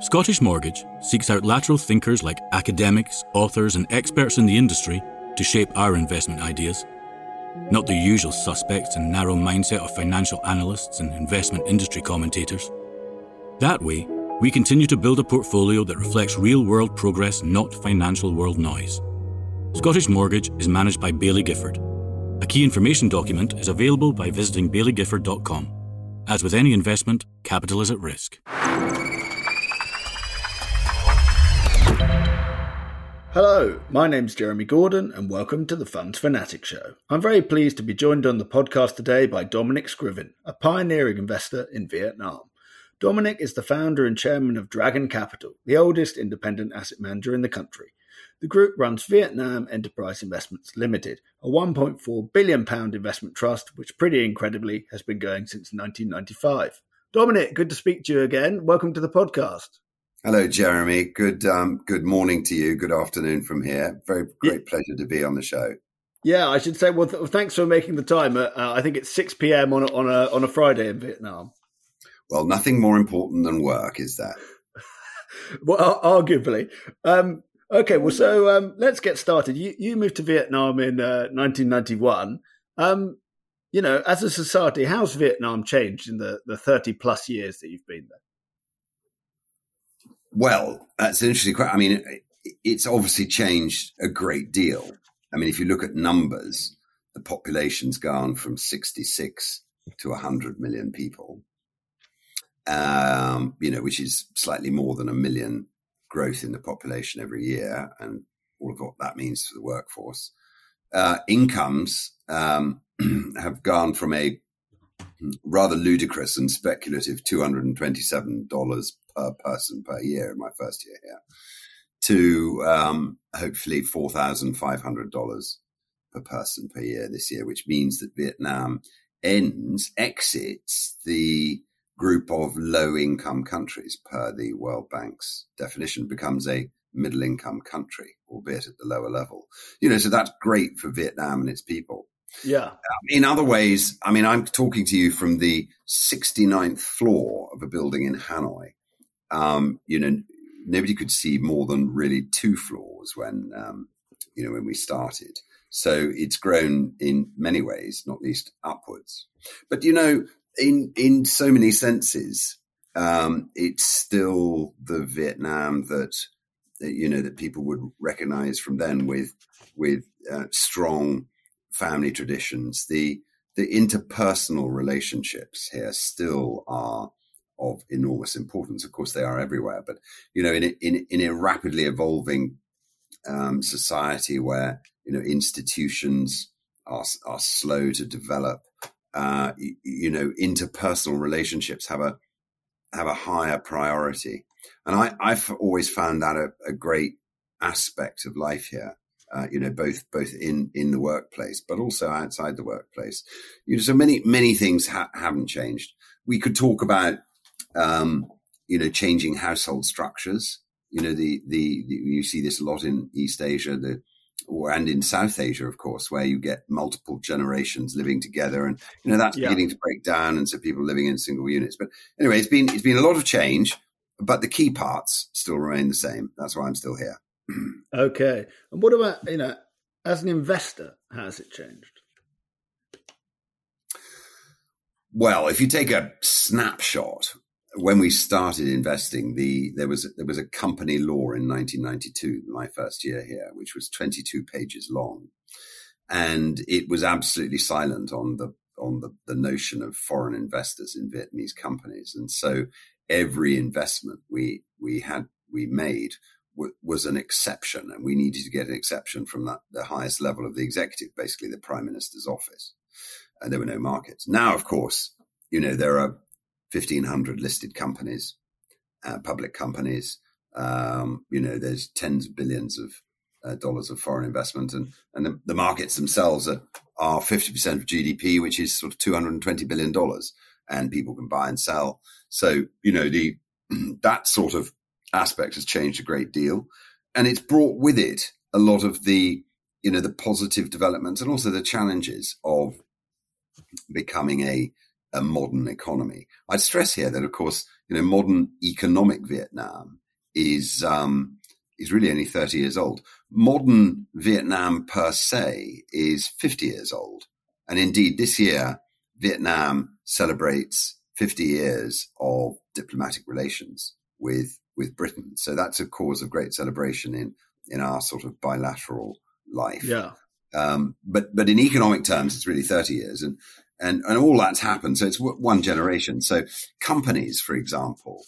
Scottish Mortgage seeks out lateral thinkers like academics, authors, and experts in the industry to shape our investment ideas, not the usual suspects and narrow mindset of financial analysts and investment industry commentators. That way, we continue to build a portfolio that reflects real world progress, not financial world noise. Scottish Mortgage is managed by Baillie Gifford. A key information document is available by visiting bailliegifford.com. As with any investment, capital is at risk. Hello, my name's Jeremy Gordon, and welcome to the Funds Fanatic Show. I'm very pleased to be joined on the podcast today by Dominic Scriven, a pioneering investor in Vietnam. Dominic is the founder and chairman of Dragon Capital, the oldest independent asset manager in the country. The group runs Vietnam Enterprise Investments Limited, a 1.4 billion pound investment trust which pretty incredibly has been going since 1995. Dominic, good to speak to you again. Welcome to the podcast. Hello, Jeremy. Good um, good morning to you. Good afternoon from here. Very great yeah. pleasure to be on the show. Yeah, I should say. Well, th- thanks for making the time. Uh, I think it's six p.m. on a, on a on a Friday in Vietnam. Well, nothing more important than work, is that? well, arguably. Um, okay, well, so um, let's get started. You you moved to Vietnam in uh, 1991. Um, you know, as a society, how's Vietnam changed in the the 30 plus years that you've been there? Well, that's an interesting question. I mean, it's obviously changed a great deal. I mean, if you look at numbers, the population's gone from 66 to 100 million people, um, you know, which is slightly more than a million growth in the population every year, and all of what that means for the workforce. Uh, incomes um, have gone from a rather ludicrous and speculative $227 per person per year in my first year here to um, hopefully $4,500 per person per year this year, which means that Vietnam ends, exits the group of low income countries per the World Bank's definition, becomes a middle income country, albeit at the lower level. You know, so that's great for Vietnam and its people. Yeah. Um, in other ways, I mean, I'm talking to you from the 69th floor of a building in Hanoi. Um, you know, nobody could see more than really two floors when, um, you know, when we started. So it's grown in many ways, not least upwards. But, you know, in, in so many senses, um, it's still the Vietnam that, you know, that people would recognize from then with, with uh, strong family traditions, the the interpersonal relationships here still are of enormous importance. Of course, they are everywhere, but you know, in a, in, in a rapidly evolving um, society where you know institutions are are slow to develop, uh, you, you, know, interpersonal relationships have a have a higher priority, and I I've always found that a, a great aspect of life here uh, you know, both both in in the workplace, but also outside the workplace. You know, so many many things ha- haven't changed. We could talk about, um, you know, changing household structures. You know, the, the, the you see this a lot in East Asia, the or and in South Asia, of course, where you get multiple generations living together, and you know that's yeah. beginning to break down, and so people living in single units. But anyway, it's been it's been a lot of change, but the key parts still remain the same. That's why I'm still here okay. And what about, you know, as an investor, how has it changed? Well, if you take a snapshot, when we started investing, the there was there was a company law in 1992, my first year here, which was 22 pages long, and it was absolutely silent on the on the, the notion of foreign investors in Vietnamese companies, and so every investment we we had we made w- was an exception, and we needed to get an exception from that, the highest level of the executive, basically the prime minister's office. And there were no markets. Now, of course, you know there are 1,500 listed companies, uh, public companies. Um, you know, there's tens of billions of uh, dollars of foreign investment, and and the, the markets themselves are are 50% of GDP, which is sort of 220 billion dollars, and people can buy and sell. So you know the that sort of aspect has changed a great deal. And it's brought with it a lot of the, you know, the positive developments and also the challenges of becoming a, a modern economy. I'd stress here that, of course, you know, modern economic Vietnam is um, is really only 30 years old. Modern Vietnam per se is 50 years old. And indeed, this year, Vietnam celebrates 50 years of diplomatic relations with, with Britain. So that's a cause of great celebration in, in our sort of bilateral life. Yeah. Um, but, but in economic terms, it's really 30 years and, and, and all that's happened. So it's one generation. So companies, for example,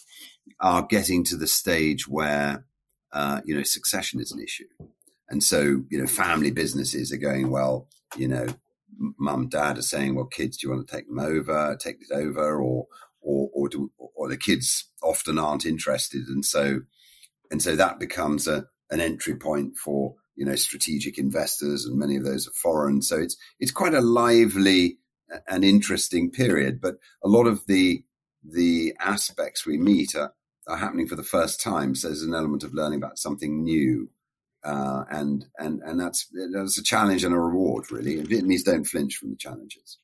are getting to the stage where uh, you know, succession is an issue. And so, you know, family businesses are going, well, you know, mum, dad are saying, well, kids, do you want to take them over, take it over? Or, or, or do, or the kids often aren't interested. And so, and so that becomes a, an entry point for, you know, strategic investors and many of those are foreign. So it's, it's quite a lively and interesting period, but a lot of the, the aspects we meet are, are happening for the first time. So there's an element of learning about something new. Uh, and and and that's that's a challenge and a reward, really. And Vietnamese don't flinch from the challenges.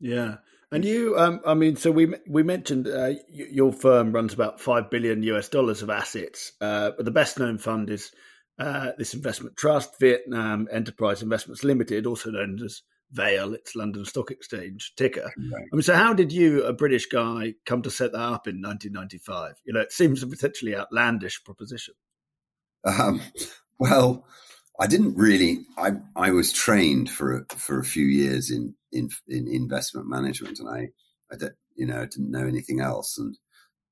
Yeah, and you, um, I mean, so we we mentioned uh, your firm runs about five billion US dollars of assets, uh, but the best known fund is uh, this investment trust, Vietnam Enterprise Investments Limited, also known as VEIL, its London Stock Exchange ticker. Right. I mean, so how did you, a British guy, come to set that up in 1995? You know, it seems a potentially outlandish proposition. Um, well, I didn't really. I I was trained for a, for a few years in in in investment management, and I I did, you know didn't know anything else, and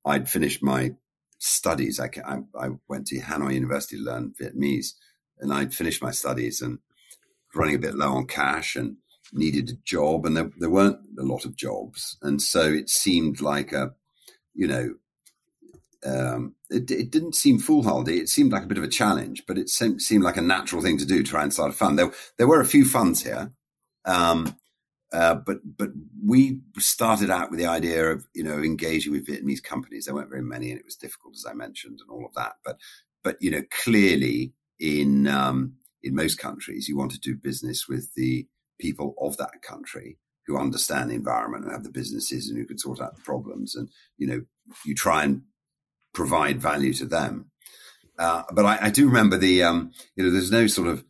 I'd finished my studies. I, I, I went to Hanoi University to learn Vietnamese, and I'd finished my studies and running a bit low on cash and needed a job, and there, there weren't a lot of jobs, and so it seemed like a, you know, um, it, it, didn't seem foolhardy. It seemed like a bit of a challenge, but it seemed, seemed like a natural thing to do. Try and start a fund. There, there were a few funds here, um, uh, but but we started out with the idea of you know engaging with Vietnamese companies. There weren't very many, and it was difficult, as I mentioned, and all of that. But but you know clearly in um, in most countries, you want to do business with the people of that country who understand the environment and have the businesses and who can sort out the problems. And, you know, you try and provide value to them. Uh, but I, I, do remember the, um, you know, there's no sort of,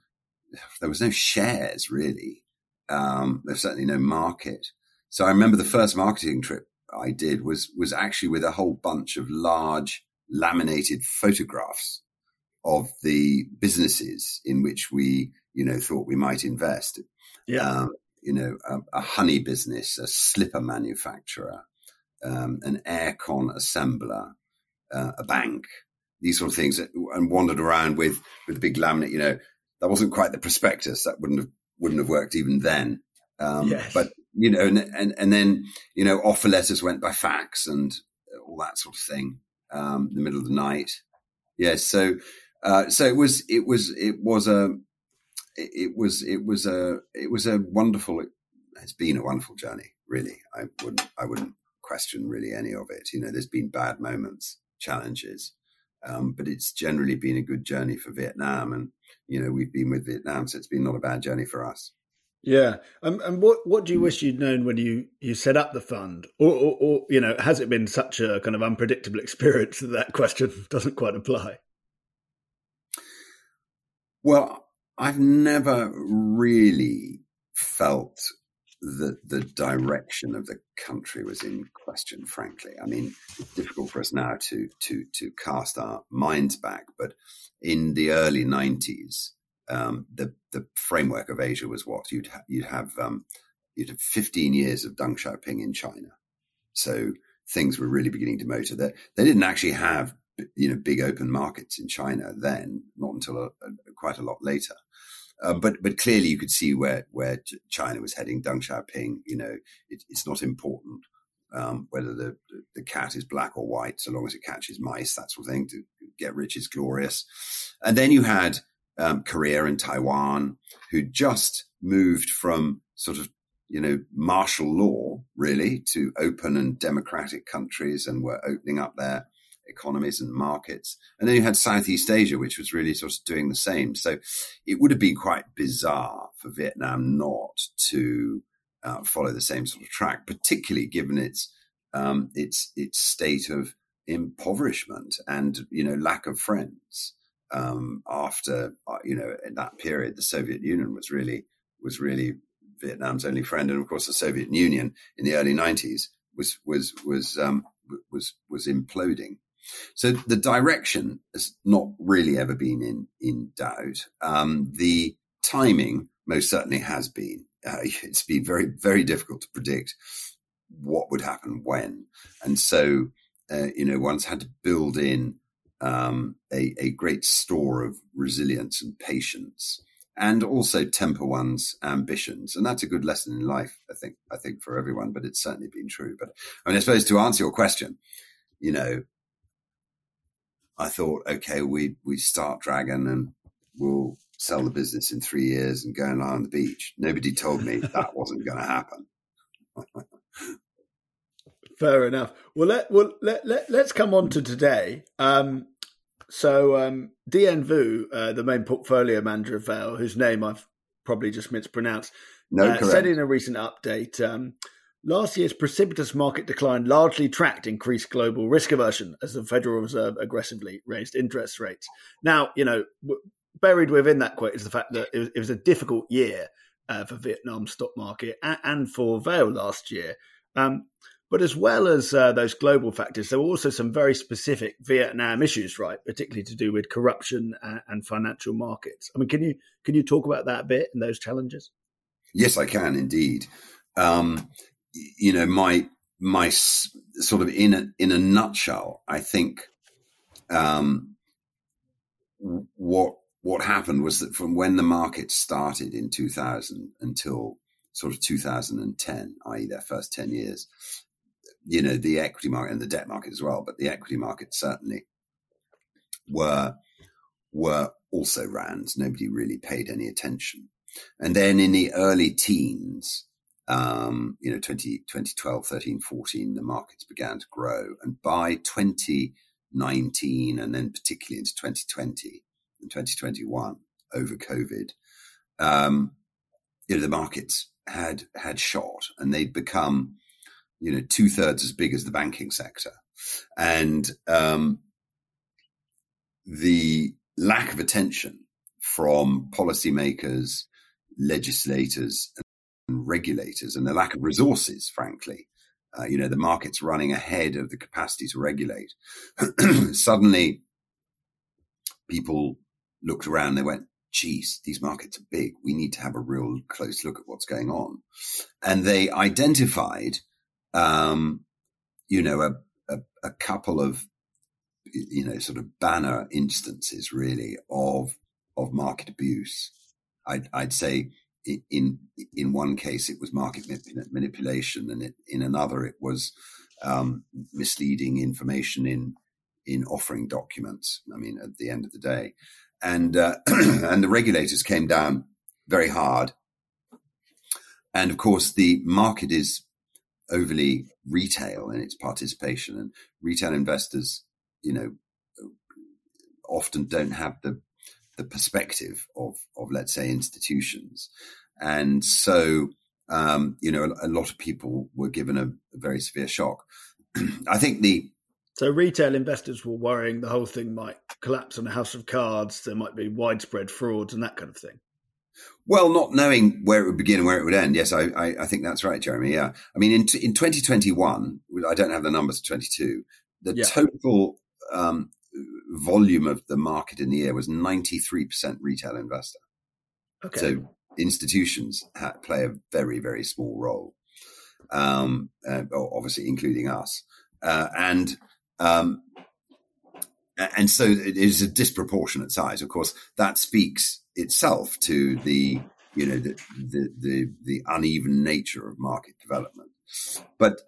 there was no shares really. Um, there's certainly no market. So I remember the first marketing trip I did was, was actually with a whole bunch of large laminated photographs of the businesses in which we, you know, thought we might invest. Yeah. Um, you know, a, a, honey business, a slipper manufacturer, um, an aircon assembler, uh, a bank, these sort of things, and wandered around with with a big laminate. You know, that wasn't quite the prospectus. That wouldn't have wouldn't have worked even then. Um, yes. But you know, and, and and then you know, offer letters went by fax and all that sort of thing. Um, in the middle of the night. Yes. So, uh, so it was, it was, it was a, it was it was a it was a wonderful it's been a wonderful journey really. I wouldn't i wouldn't question really any of it. You know there's been bad moments challenges um, but it's generally been a good journey for vietnam and you know we've been with vietnam so it's been not a bad journey for us. Yeah. Um, and what what do you wish you'd known when you you set up the fund? Or, or, or you know has it been such a kind of unpredictable experience that that question doesn't quite apply? Well I've never really felt that the direction of the country was in question. Frankly, I mean, it's difficult for us now to to to cast our minds back, but in the early '90s, um, the the framework of Asia was what you'd ha- you'd have um, you'd have 15 years of Deng Xiaoping in China, so things were really beginning to motor. That they didn't actually have you know big open markets in China then, not until a, a, quite a lot later. Uh, but but clearly you could see where where China was heading. Deng Xiaoping, you know, it, it's not important um, whether the the cat is black or white, so long as it catches mice, that sort of thing. To get rich is glorious. And then you had um, Korea and Taiwan, who just moved from sort of you know martial law really to open and democratic countries, and were opening up their economies and markets. And then you had Southeast Asia, which was really sort of doing the same. So it would have been quite bizarre for Vietnam not to uh, follow the same sort of track, particularly given its um, its its state of impoverishment and you know lack of friends um, after uh, you know in that period the Soviet Union was really was really Vietnam's only friend, and of course the Soviet Union in the early nineties was was was um, was was imploding. So the direction has not really ever been in in doubt. Um, the timing most certainly has been. Uh, it's been very very difficult to predict what would happen when, and so uh, you know one's had to build in um, a, a great store of resilience and patience and also temper one's ambitions. And that's a good lesson in life, I think, I think for everyone, but it's certainly been true. But I mean, I suppose to answer your question, you know, I thought, okay, we, we start Dragon and we'll sell the business in three years and go and lie on the beach. Nobody told me that wasn't going to happen. Fair enough. Well, let well let, let let's come on to today. Um, so um, Dien Vu, uh, the main portfolio manager of VEIL, whose name I've probably just mispronounced, no, uh, said in a recent update. Um, Last year's precipitous market decline largely tracked increased global risk aversion as the Federal Reserve aggressively raised interest rates. Now, you know, buried within that quote is the fact that it was, it was a difficult year uh, for Vietnam stock market and, and for VEIL last year. Um, but as well as uh, those global factors, there were also some very specific Vietnam issues, right? Particularly to do with corruption and, and financial markets. I mean, can you can you talk about that a bit and those challenges? Yes, I can indeed. Um, you know, my my sort of in a in a nutshell, I think um, what what happened was that from when the market started in 2000 until sort of 2010, i.e., their first 10 years, you know, the equity market and the debt market as well, but the equity market certainly were were also rans. Nobody really paid any attention. And then in the early teens, um, you know, 20, 2012, 13, 14, the markets began to grow. And by 2019, and then particularly into 2020 and 2021, over COVID, um, you know, the markets had had shot and they'd become you know, two thirds as big as the banking sector. And um, the lack of attention from policymakers, legislators, regulators, and the lack of resources, frankly, uh, you know, the market's running ahead of the capacity to regulate. Suddenly, people looked around, they went, geez, these markets are big. We need to have a real close look at what's going on. And they identified um, you know, a, a, a couple of, you know, sort of banner instances really of, of market abuse. I'd, I'd say in, in one case it was market manipulation and it, in another it was, um, misleading information in, in offering documents. I mean, at the end of the day, and uh, and the regulators came down very hard. And of course, the market is overly retail in its participation and retail investors, you know, often don't have the the perspective of of let's say institutions, and so um, you know a, a, lot of people were given a, a very severe shock. I think the so retail investors were worrying the whole thing might collapse on a house of cards. There might be widespread frauds and that kind of thing. Well, not knowing where it would begin and where it would end. Yes, I, I, I think that's right, Jeremy. Yeah. I mean, in, in 2021, I don't have the numbers for 22, the yeah. total um, volume of the market in the year was 93% retail investor. Okay. So institutions play a very, very small role, um, uh, obviously, including us. Uh, and um, and so it is a disproportionate size. Of course, that speaks itself to the you know the the the, the uneven nature of market development. But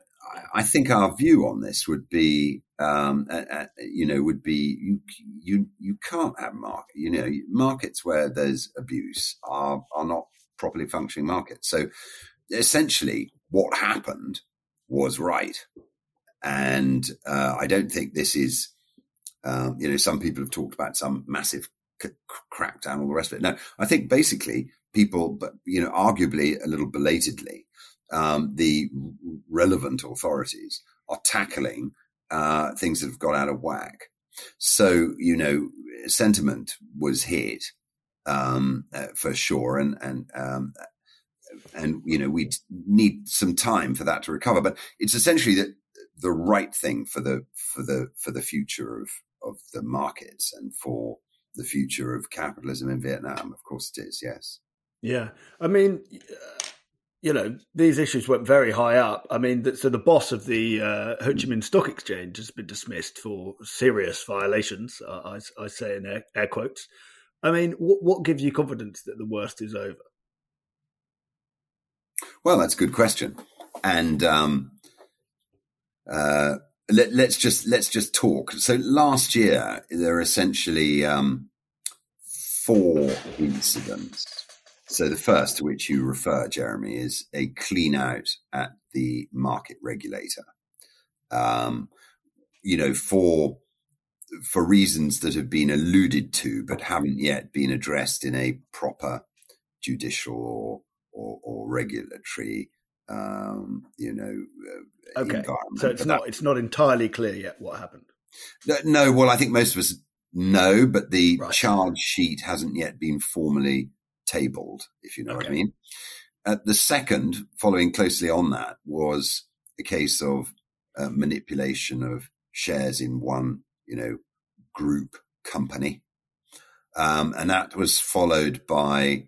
I think our view on this would be, um, uh, you know, would be you you you can't have market, you know, markets where there's abuse are are not properly functioning markets. So essentially, what happened was right, and uh, I don't think this is, um, you know, some people have talked about some massive crackdown, all the rest of it. No, I think basically people, but you know, arguably a little belatedly, um, the relevant authorities are tackling uh, things that have got out of whack. So, you know, sentiment was hit um, uh, for sure. And, and, um, and, you know, we need some time for that to recover. But it's essentially the, the right thing for the, for the, for the future of, of the markets and for the future of capitalism in Vietnam. Of course it is, yes. Yeah. I mean, you know, these issues went very high up. I mean, so the boss of the uh, Ho Chi Minh Stock Exchange has been dismissed for serious violations, uh, I, I, say in air, air, quotes. I mean, what, what gives you confidence that the worst is over? Well, that's a good question. And um, uh, let, us just let's just talk. So last year there are essentially um, four incidents so the first to which you refer, Jeremy, is a clean out at the market regulator. Um, you know, for for reasons that have been alluded to but haven't yet been addressed in a proper judicial or or, or regulatory, um, you know, uh, okay. So it's not that, it's not entirely clear yet what happened. No, well, I think most of us know, but the right. charge sheet hasn't yet been formally tabled, if you know okay. what I mean. Uh, the second, following closely on that, was a case of uh, manipulation of shares in one, you know, group company. Um, and that was followed by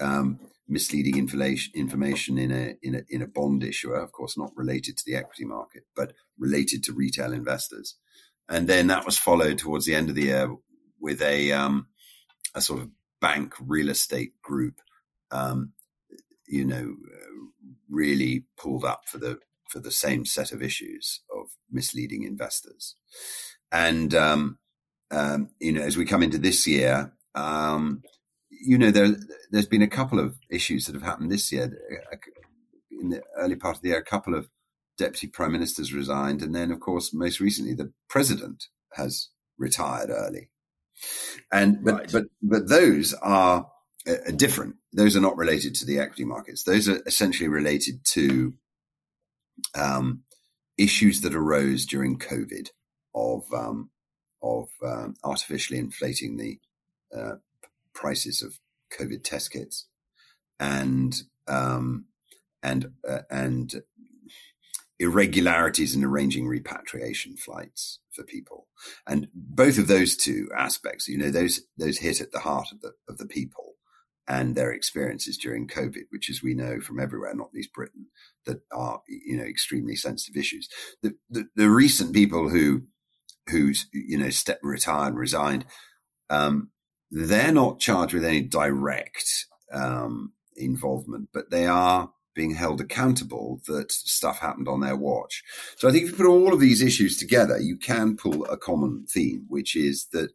um, misleading information, information in a, in a in a bond issuer, of course, not related to the equity market, but related to retail investors. And then that was followed towards the end of the year with a um, a sort of bank real estate group, um, you know, really pulled up for the for the same set of issues of misleading investors. And um, um, you know, as we come into this year, um, you know, there there's been a couple of issues that have happened this year. In the early part of the year, a couple of deputy prime ministers resigned, and then, of course, most recently, the president has retired early. And but right. but but those are uh, different. Those are not related to the equity markets. Those are essentially related to um, issues that arose during COVID of um, of um, artificially inflating the uh, prices of COVID test kits and um, and uh, and irregularities in arranging repatriation flights for people. And both of those two aspects, you know, those those hit at the heart of the of the people and their experiences during COVID, which as we know from everywhere, not least Britain, that are, you know, extremely sensitive issues. The the, the recent people who who's you know stepped retired and resigned, um, they're not charged with any direct um, involvement, but they are being held accountable that stuff happened on their watch. So I think if you put all of these issues together, you can pull a common theme, which is that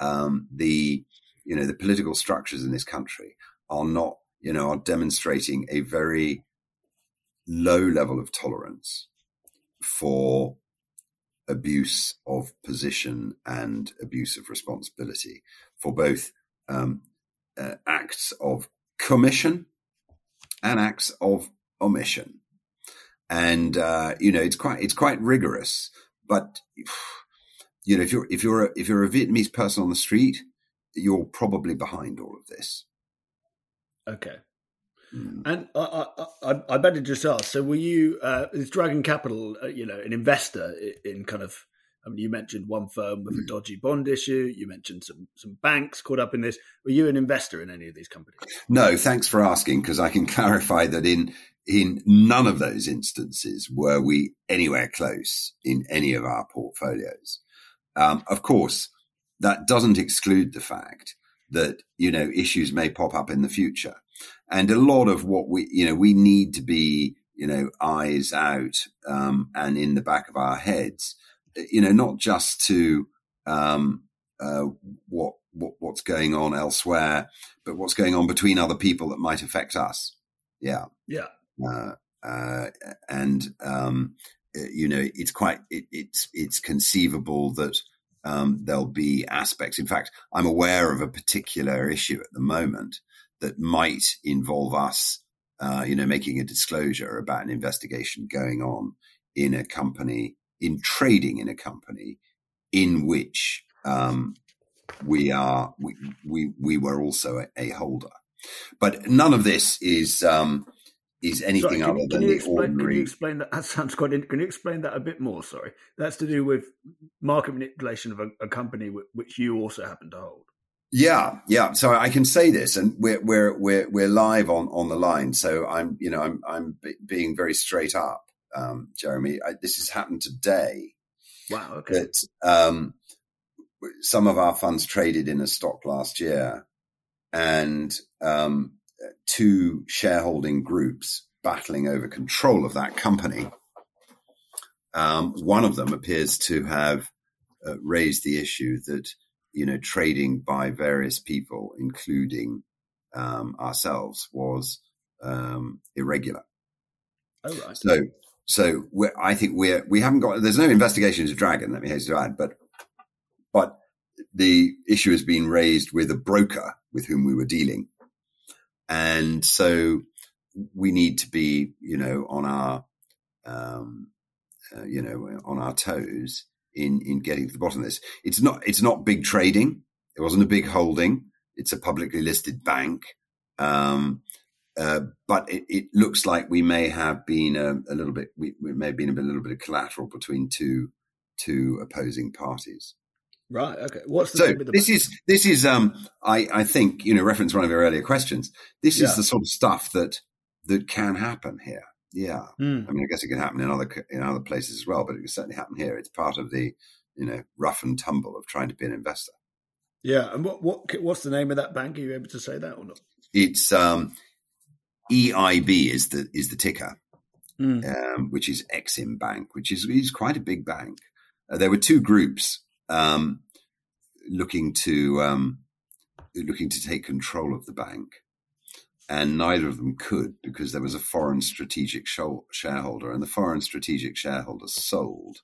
um, the you know the political structures in this country are not you know are demonstrating a very low level of tolerance for abuse of position and abuse of responsibility for both um, uh, acts of commission and acts of omission. And uh, you know, it's quite it's quite rigorous. But you know, if you're if you're a, if you're a Vietnamese person on the street, you're probably behind all of this. Okay. Mm. And I, I, I, better just ask. So, were you uh, is Dragon Capital, uh, you know, an investor in kind of I mean, you mentioned one firm with a mm. dodgy bond issue. You mentioned some some banks caught up in this. Were you an investor in any of these companies? No, thanks for asking because I can clarify that in in none of those instances were we anywhere close in any of our portfolios. Um, of course, that doesn't exclude the fact that you know issues may pop up in the future, and a lot of what we you know we need to be you know eyes out um, and in the back of our heads you know, not just to um, uh, what, what what's going on elsewhere, but what's going on between other people that might affect us. Yeah, yeah, uh, uh, and um, you know, it's quite it, it's it's conceivable that um, there'll be aspects. In fact, I'm aware of a particular issue at the moment that might involve us, uh, you know, making a disclosure about an investigation going on in a company in trading in a company in which um, we are we, we we were also a, a, holder. But none of this is um, is anything sorry, other than the explain, ordinary. Can you explain that? That sounds quite. Can you explain that a bit more? Sorry, that's to do with market manipulation of a, a company which you also happen to hold. Yeah, yeah. So I can say this, and we're we're we're we're live on on the line. So I'm you know I'm I'm being very straight up, um, Jeremy. I, this has happened today. Wow. Okay. That um, some of our funds traded in a stock last year, and um, two shareholding groups battling over control of that company. Um, one of them appears to have uh, raised the issue that you know trading by various people, including um, ourselves, was um, irregular. Oh right. So, so I think we're we haven't got. There's no investigation into Dragon. Let me hasten to add, but but the issue has been raised with a broker with whom we were dealing. And so we need to be, you know, on our, um, uh, you know, on our toes in, in getting to the bottom of this. It's not, it's not big trading. It wasn't a big holding. It's a publicly listed bank. Um, uh, but it, it, looks like we may have been a, a little bit, we, we, may have been a, bit, a little bit of collateral between two, two opposing parties. Right. Okay. What's the so this is this is um I I think you know reference one of your earlier questions. This yeah. is the sort of stuff that that can happen here. Yeah. Mm. I mean, I guess it can happen in other in other places as well, but it can certainly happen here. It's part of the you know rough and tumble of trying to be an investor. Yeah. And what what what's the name of that bank? Are you able to say that or not? It's um EIB is the is the ticker, mm. um, which is Exim Bank, which is is quite a big bank. Uh, there were two groups um, looking to um, looking to take control of the bank, and neither of them could because there was a foreign strategic shareholder, and the foreign strategic shareholder sold,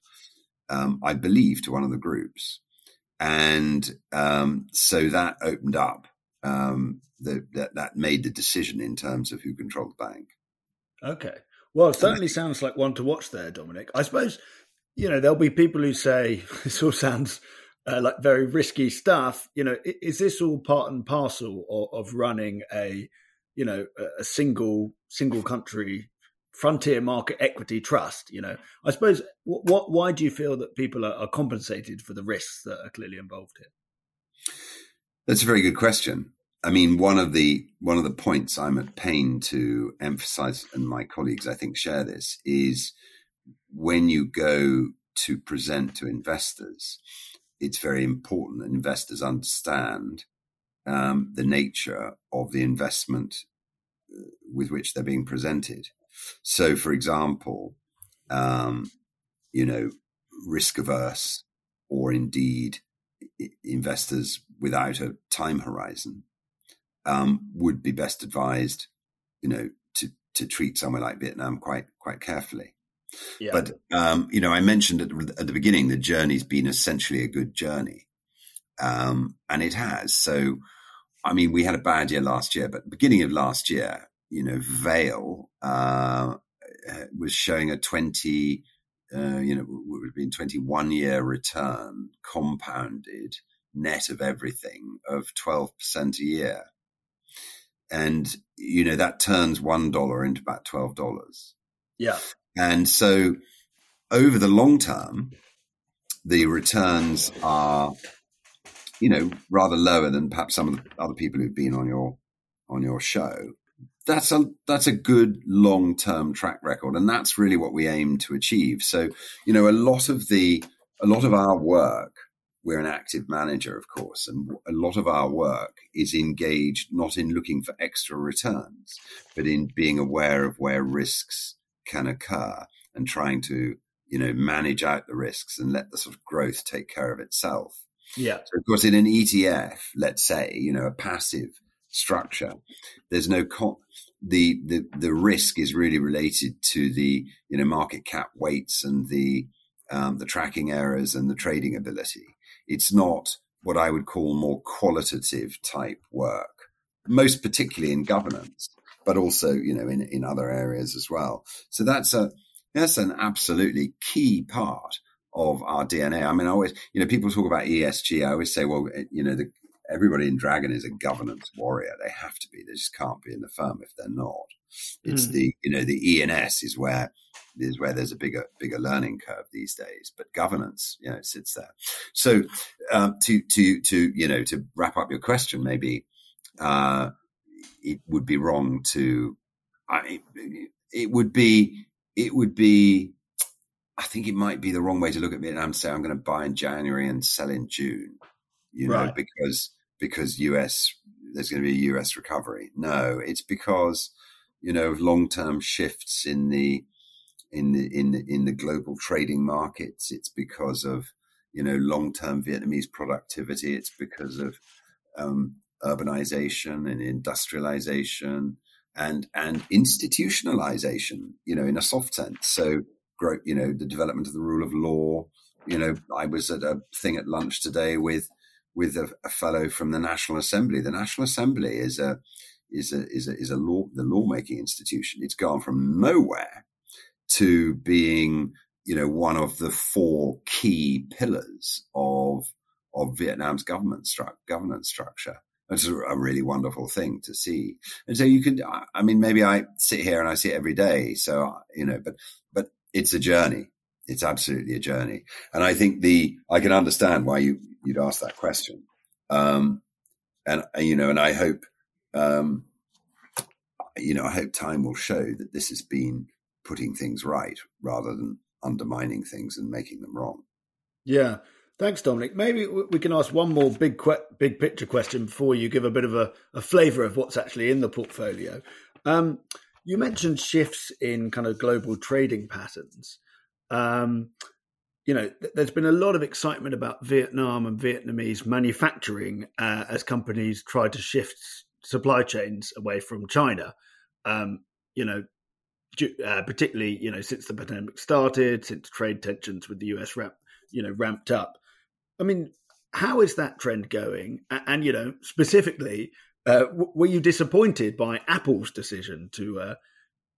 um, I believe, to one of the groups, and um, so that opened up um, the, that that made the decision in terms of who controlled the bank. Okay. Well, it certainly sounds like one to watch there, Dominic. I suppose you know, there'll be people who say this all sounds uh, like very risky stuff. You know, is this all part and parcel of, of running a, you know, a single single country frontier market equity trust? You know, I suppose what, what why do you feel that people are, are compensated for the risks that are clearly involved here? That's a very good question. I mean, one of the one of the points I'm at pain to emphasize, and my colleagues I think share this, is when you go to present to investors, it's very important that investors understand um, the nature of the investment uh, with which they're being presented. So, for example, um, you know, risk averse or indeed investors without a time horizon um, would be best advised, you know, to to treat somewhere like Vietnam quite quite carefully. Yeah. But um, you know, I mentioned at the, at the, beginning the journey's been essentially a good journey, um, and it has. So, I mean, we had a bad year last year, but beginning of last year, you know, VEIL uh, was showing a twenty, uh, you know, would have been twenty one year return compounded net of everything of twelve percent a year, and you know that turns one dollar into about twelve dollars. Yeah. And so over the long term, the returns are, you know, rather lower than perhaps some of the other people who've been on your on your show. That's a that's a good long term track record, and that's really what we aim to achieve. So, you know, a lot of the a lot of our work, we're an active manager, of course, and a lot of our work is engaged not in looking for extra returns, but in being aware of where risks can occur and trying to you know manage out the risks and let the sort of growth take care of itself. Yeah. So of course in an etf let's say you know a passive structure there's no con- the the the risk is really related to the you know market cap weights and the um, the tracking errors and the trading ability it's not what i would call more qualitative type work most particularly in governance but also you know in in other areas as well. So that's a That's an absolutely key part of our DNA. I mean, I always, you know, people talk about ESG. I always say, well, eh, you know, the, everybody in Dragon is a governance warrior. They have to be. They just can't be in the firm if they're not. It's mm. the, you know, the ENS is where is where there's a bigger bigger learning curve these days. But governance, you know, sits there. So um, to to to you know to wrap up your question, maybe uh, it would be wrong to. I, it would be it would be I think it might be the wrong way to look at Vietnam and say I'm going to buy in January and sell in June, you know, right. because because US there's going to be a US recovery. No, it's because you know of long term shifts in the in the in the, in the global trading markets. It's because of you know long term Vietnamese productivity. It's because of um, urbanization and industrialization and and institutionalization. You know, in a soft sense. So you know, the development of the rule of law. You know, I was at a thing at lunch today with with a, a fellow from the National Assembly. The National Assembly is a is a is a is a law the lawmaking institution. It's gone from nowhere to being you know one of the four key pillars of of Vietnam's government stru- governance structure. It's a, really wonderful thing to see. And so you can, I mean, maybe I sit here and I see it every day. So, you know, but, but it's a journey. It's absolutely a journey. And I think the, I can understand why you, you'd ask that question. Um, and, you know, and I hope, um, you know, I hope time will show that this has been putting things right rather than undermining things and making them wrong. Yeah. Thanks, Dominic. Maybe we can ask one more big big picture question before you give a bit of a, a flavour of what's actually in the portfolio. Um, you mentioned shifts in kind of global trading patterns. Um, you know, th- there's been a lot of excitement about Vietnam and Vietnamese manufacturing uh, as companies try to shift supply chains away from China. Um, you know, uh, particularly you know since the pandemic started, since trade tensions with the US ramp, you know, ramped up. I mean, how is that trend going? And, and you know, specifically, uh, were you disappointed by Apple's decision to uh,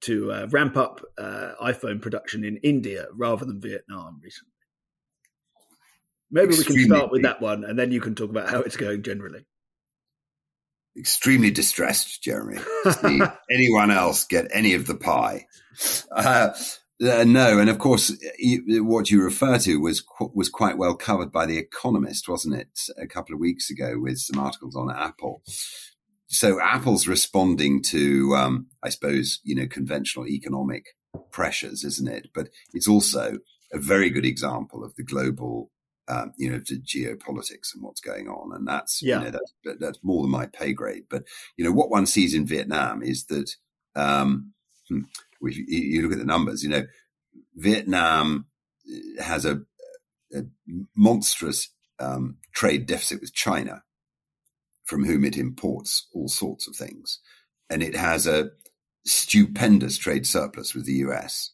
to uh, ramp up uh, iPhone production in India rather than Vietnam recently? Maybe Extremely we can start with that one, and then you can talk about how it's going generally. Extremely distressed, Jeremy. See anyone else get any of the pie? Uh, uh, no, and of course, you, what you refer to was was quite well covered by the Economist, wasn't it? A couple of weeks ago, with some articles on Apple so Apple's responding to, um, I suppose, you know, conventional economic pressures, isn't it? But it's also a very good example of the global, um, you know, the geopolitics and what's going on. And that's, yeah. you know, that's, that's more than my pay grade. But, you know, what one sees in Vietnam is that, um, hmm, if you look at the numbers, you know, Vietnam has a, a monstrous um, trade deficit with China from whom it imports all sorts of things. And it has a stupendous trade surplus with the US,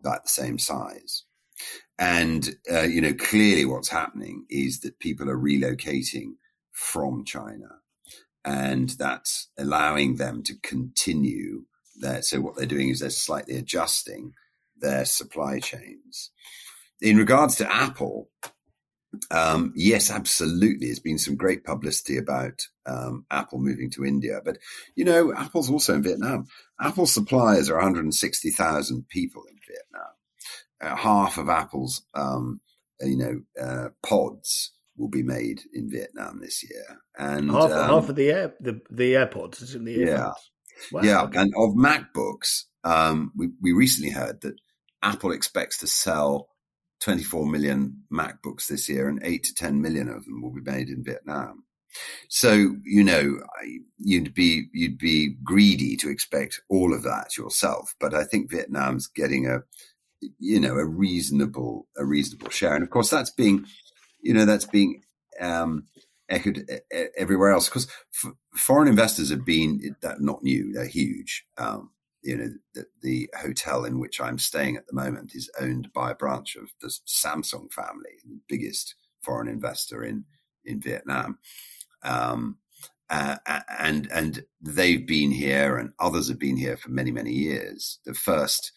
about the same size. And, uh, you know, clearly what's happening is that people are relocating from China and that's allowing them to continue that. So what they're doing is they're slightly adjusting their supply chains. In regards to Apple, um, yes, absolutely. There's been some great publicity about um, Apple moving to India, but you know, Apple's also in Vietnam. Apple suppliers are 160,000 people in Vietnam. Uh, half of Apple's, um, you know, uh, pods will be made in Vietnam this year, and half, um, half of the air the, the AirPods is in the. Yeah, wow, yeah, and of MacBooks, um, we we recently heard that Apple expects to sell 24 million MacBooks this year, and eight to 10 million of them will be made in Vietnam. So, you know, you'd be, you'd be greedy to expect all of that yourself. But I think Vietnam's getting a, you know, a reasonable, a reasonable share. And of course, that's being, you know, that's being, um, echoed everywhere else because f- foreign investors have been that not new; they're huge. Um, you know, the, the, hotel in which I'm staying at the moment is owned by a branch of the Samsung family, the biggest foreign investor in in Vietnam. Um, uh, and and they've been here, and others have been here for many many years. The first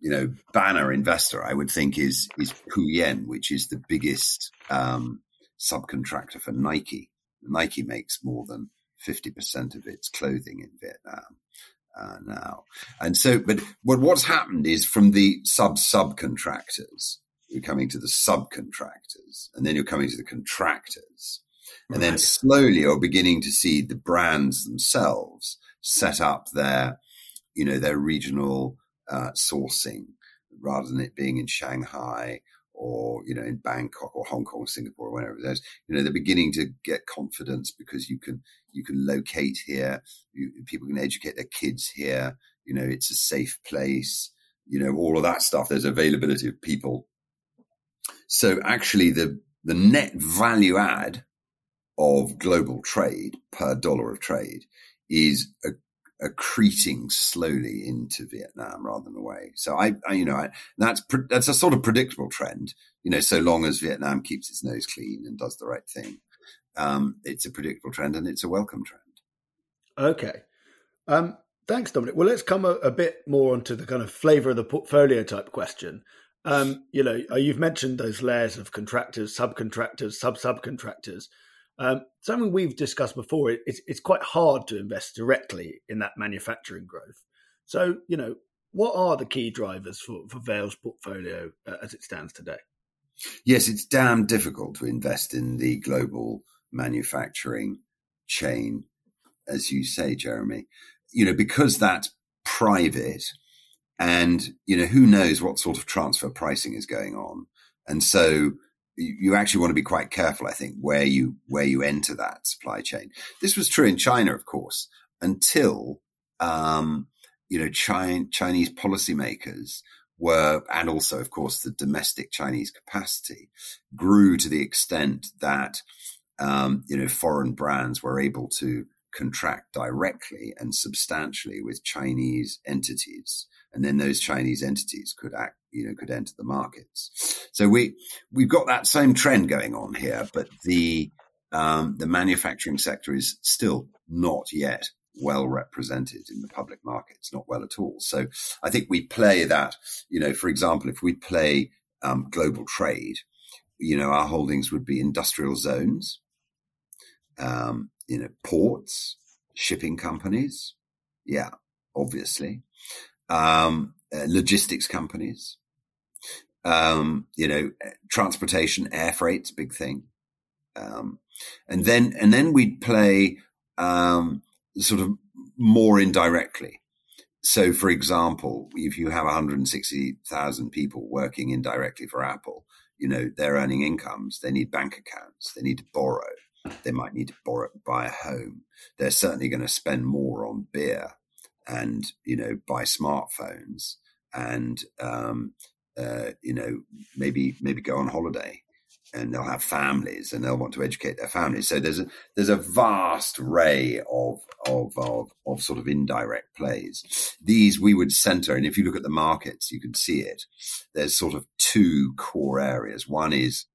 you know, banner investor, I would think is is Pou Yuen, which is the biggest um, subcontractor for Nike. Nike makes more than fifty percent of its clothing in Vietnam uh, now, and so, but what what's happened is from the sub subcontractors, you're coming to the subcontractors, and then you're coming to the contractors, and then slowly you're beginning to see the brands themselves set up their, you know, their regional uh, sourcing rather than it being in Shanghai or you know in Bangkok or Hong Kong, Singapore, or wherever it is. You know they're beginning to get confidence because you can you can locate here. You, people can educate their kids here. You know it's a safe place. You know all of that stuff. There's availability of people. So actually, the the net value add of global trade per dollar of trade is a accreting slowly into Vietnam rather than away. So I, I you know, I, that's that's a sort of predictable trend. You know, so long as Vietnam keeps its nose clean and does the right thing, um, it's a predictable trend and it's a welcome trend. Okay, um, thanks, Dominic. Well, let's come a, a, bit more onto the kind of flavour of the portfolio type question. Um, you know, uh, you've mentioned those layers of contractors, subcontractors, sub subcontractors. Um, something we've discussed before, it's, it's quite hard to invest directly in that manufacturing growth. So, you know, what are the key drivers for, for VEIL's portfolio uh, as it stands today? Yes, it's damn difficult to invest in the global manufacturing chain, as you say, Jeremy. You know, because that's private and, you know, who knows what sort of transfer pricing is going on. And so you actually want to be quite careful, I think, where you where you enter that supply chain. This was true in China, of course, until um, you know China, Chinese policymakers were, and also, of course, the domestic Chinese capacity grew to the extent that um, you know foreign brands were able to contract directly and substantially with Chinese entities and then those Chinese entities could act, you know, could enter the markets. So we we've got that same trend going on here, but the um, the manufacturing sector is still not yet well represented in the public markets, not well at all. So I think we play that, you know, for example, if we play um, global trade, you know, our holdings would be industrial zones, um, you know, ports, shipping companies. Yeah, obviously um, uh, logistics companies, um, you know, transportation, air freight's a big thing. Um, and then, and then we'd play, um, sort of more indirectly. So, for example, if you have 160,000 people working indirectly for Apple, you know, they're earning incomes. They need bank accounts. They need to borrow. They might need to borrow, buy a home. They're certainly going to spend more on beer and you know buy smartphones and um, uh, you know maybe maybe go on holiday and they'll have families and they'll want to educate their families. So there's a there's a vast array of of of, of sort of indirect plays. These we would center, and if you look at the markets, you can see it. There's sort of two core areas. One is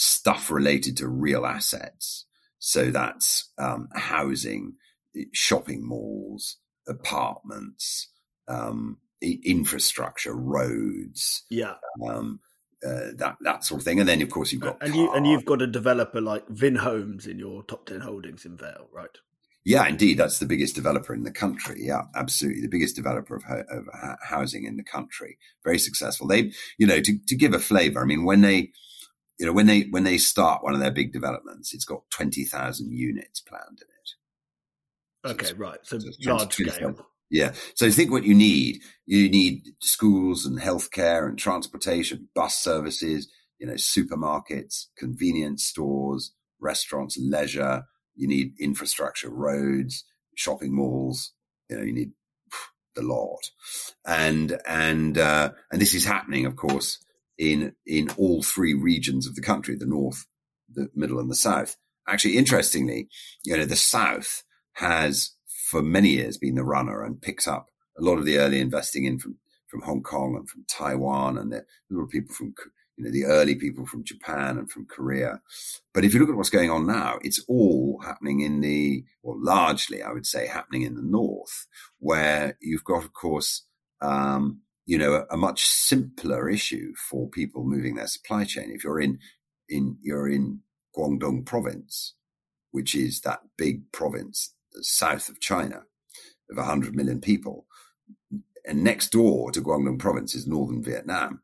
stuff related to real assets. So that's um, housing, shopping malls, apartments, um, infrastructure, roads, yeah, um, uh, that that sort of thing. And then, of course, you've got and you and you've got a developer like Vinhomes in your top ten holdings in VEIL, right? Yeah, indeed, that's the biggest developer in the country. Yeah, absolutely, the biggest developer of, of housing in the country. Very successful. They, you know, to to give a flavour. I mean, when they you know, when they when they start one of their big developments, it's got twenty thousand units planned in it. Okay, right. So, so large scale. Yeah. So think what you need. You need schools and healthcare and transportation, bus services, you know, supermarkets, convenience stores, restaurants, leisure. You need infrastructure, roads, shopping malls. You know, you need the lot. And, and, uh, and this is happening, of course, in, in all three regions of the country, the North, the Middle and the South. Actually, interestingly, you know, the South has for many years been the runner and picks up a lot of the early investing in from, from Hong Kong and from Taiwan and the little people from, you know, the early people from Japan and from Korea. But if you look at what's going on now, it's all happening in the, or largely, I would say, happening in the North, where you've got, of course, um, you know, a, a, much simpler issue for people moving their supply chain. If you're in, in, you're in Guangdong province, which is that big province south of China of 100 million people. And next door to Guangdong province is northern Vietnam.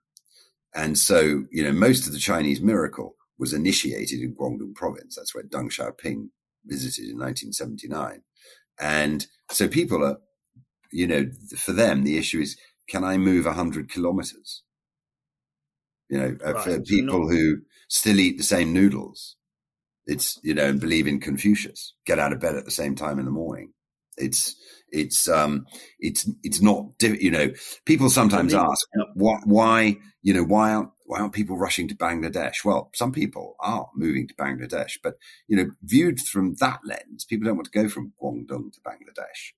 And so, you know, most of the Chinese miracle was initiated in Guangdong province. That's where Deng Xiaoping visited in 1979. And so people are, you know, for them, the issue is, can I move 100 kilometers? You know, uh, right. for people not- who still eat the same noodles, it's, you know, and believe in Confucius, get out of bed at the same time in the morning. It's, it's, um, it's, it's not, you know, people sometimes ask why, why, you know, why aren't, why aren't people rushing to Bangladesh? Well, some people are moving to Bangladesh, but, you know, viewed from that lens, people don't want to go from Guangdong to Bangladesh.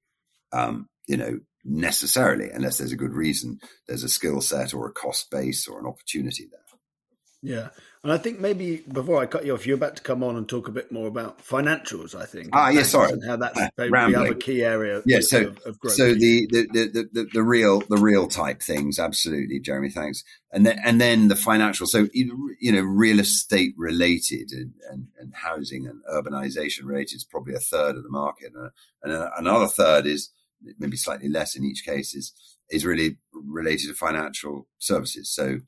Um, you know, necessarily, unless there's a good reason, there's a skill set or a cost base or an opportunity there. Yeah. And I think maybe before I cut you off, you're about to come on and talk a bit more about financials, I think. Ah, yes, sorry. And how that's uh, the other key area yeah, so, of, of growth. So the, the, the, the, the real, the real type things. Absolutely. Jeremy, thanks. And then, and then the financial. So, you know, real estate related and, and, and housing and urbanization related is probably a third of the market. And, and another third is maybe slightly less in each case is, is really related to financial services. So,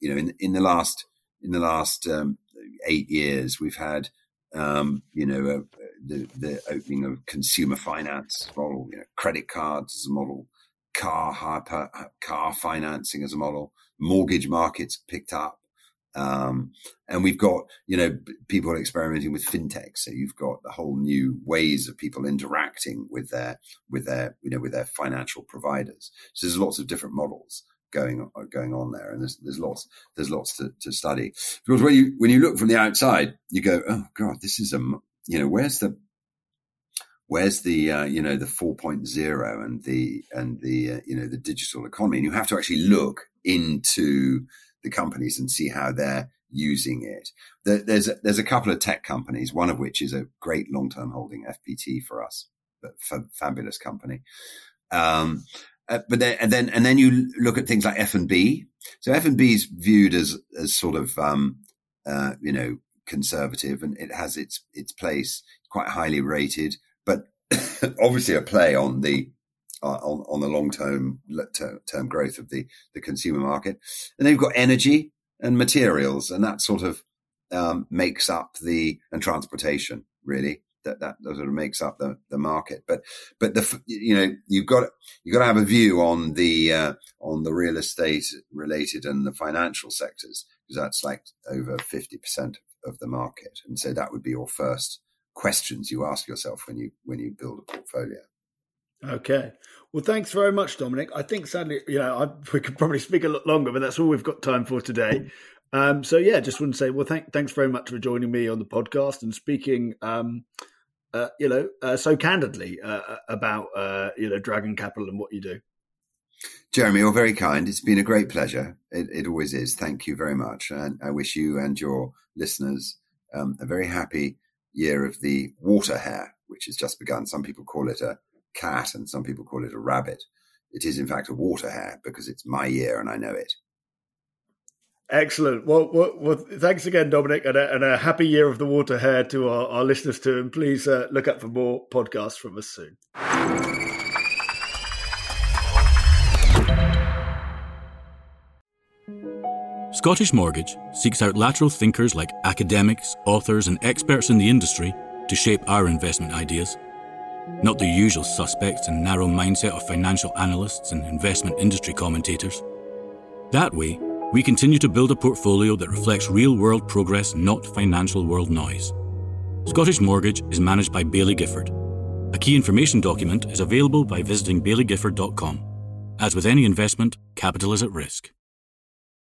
you know, in, in the last, in the last um, eight years, we've had, um, you know, uh, the, the opening of consumer finance model, you know, credit cards as a model, car hyper, car financing as a model, mortgage markets picked up. Um, and we've got, you know, people experimenting with fintech. So you've got the whole new ways of people interacting with their, with their, you know, with their financial providers. So there's lots of different models going on, going on there, and there's there's lots there's lots to, to study because when you when you look from the outside, you go, oh god, this is a you know where's the where's the uh, you know the 4.0 and the and the uh, you know the digital economy, and you have to actually look into the companies and see how they're using it. there's a, there's a couple of tech companies, one of which is a great long term holding FPT for us, but fabulous company. Um, uh, but then, and then, and then you look at things like F and B. So F and B is viewed as, as sort of, um, uh, you know, conservative and it has its, its place, quite highly rated, but obviously a play on the, uh, on, on the long term, term growth of the, the consumer market. And then you've got energy and materials and that sort of, um, makes up the, and transportation really that that sort of makes up the, the market. But but the you know you've got you've got to have a view on the uh, on the real estate related and the financial sectors because that's like over fifty percent of the market, and so that would be your first questions you ask yourself when you when you build a portfolio. Okay. Well, thanks very much, Dominic. I think sadly, you know, I, we could probably speak a lot longer, but that's all we've got time for today. Um, so yeah, just want to say, well, thank, thanks very much for joining me on the podcast and speaking um, uh, you know, uh, so candidly uh, uh about uh, you know Dragon Capital and what you do. Jeremy, you're very kind. It's been a great pleasure. It, it always is. Thank you very much, and I wish you and your listeners um, a very happy year of the water hare, which has just begun. Some people call it a cat, and some people call it a rabbit. It is, in fact, a water hare because it's my year and I know it. Excellent. Well, well, well, thanks again, Dominic, and a, and a, happy year of the water hare to our, our listeners too. And please uh, look up for more podcasts from us soon. Scottish Mortgage seeks out lateral thinkers like academics, authors, and experts in the industry to shape our investment ideas. Not the usual suspects and narrow mindset of financial analysts and investment industry commentators. That way, we continue to build a portfolio that reflects real world progress, not financial world noise. Scottish Mortgage is managed by Baillie Gifford. A key information document is available by visiting bailliegifford.com. As with any investment, capital is at risk.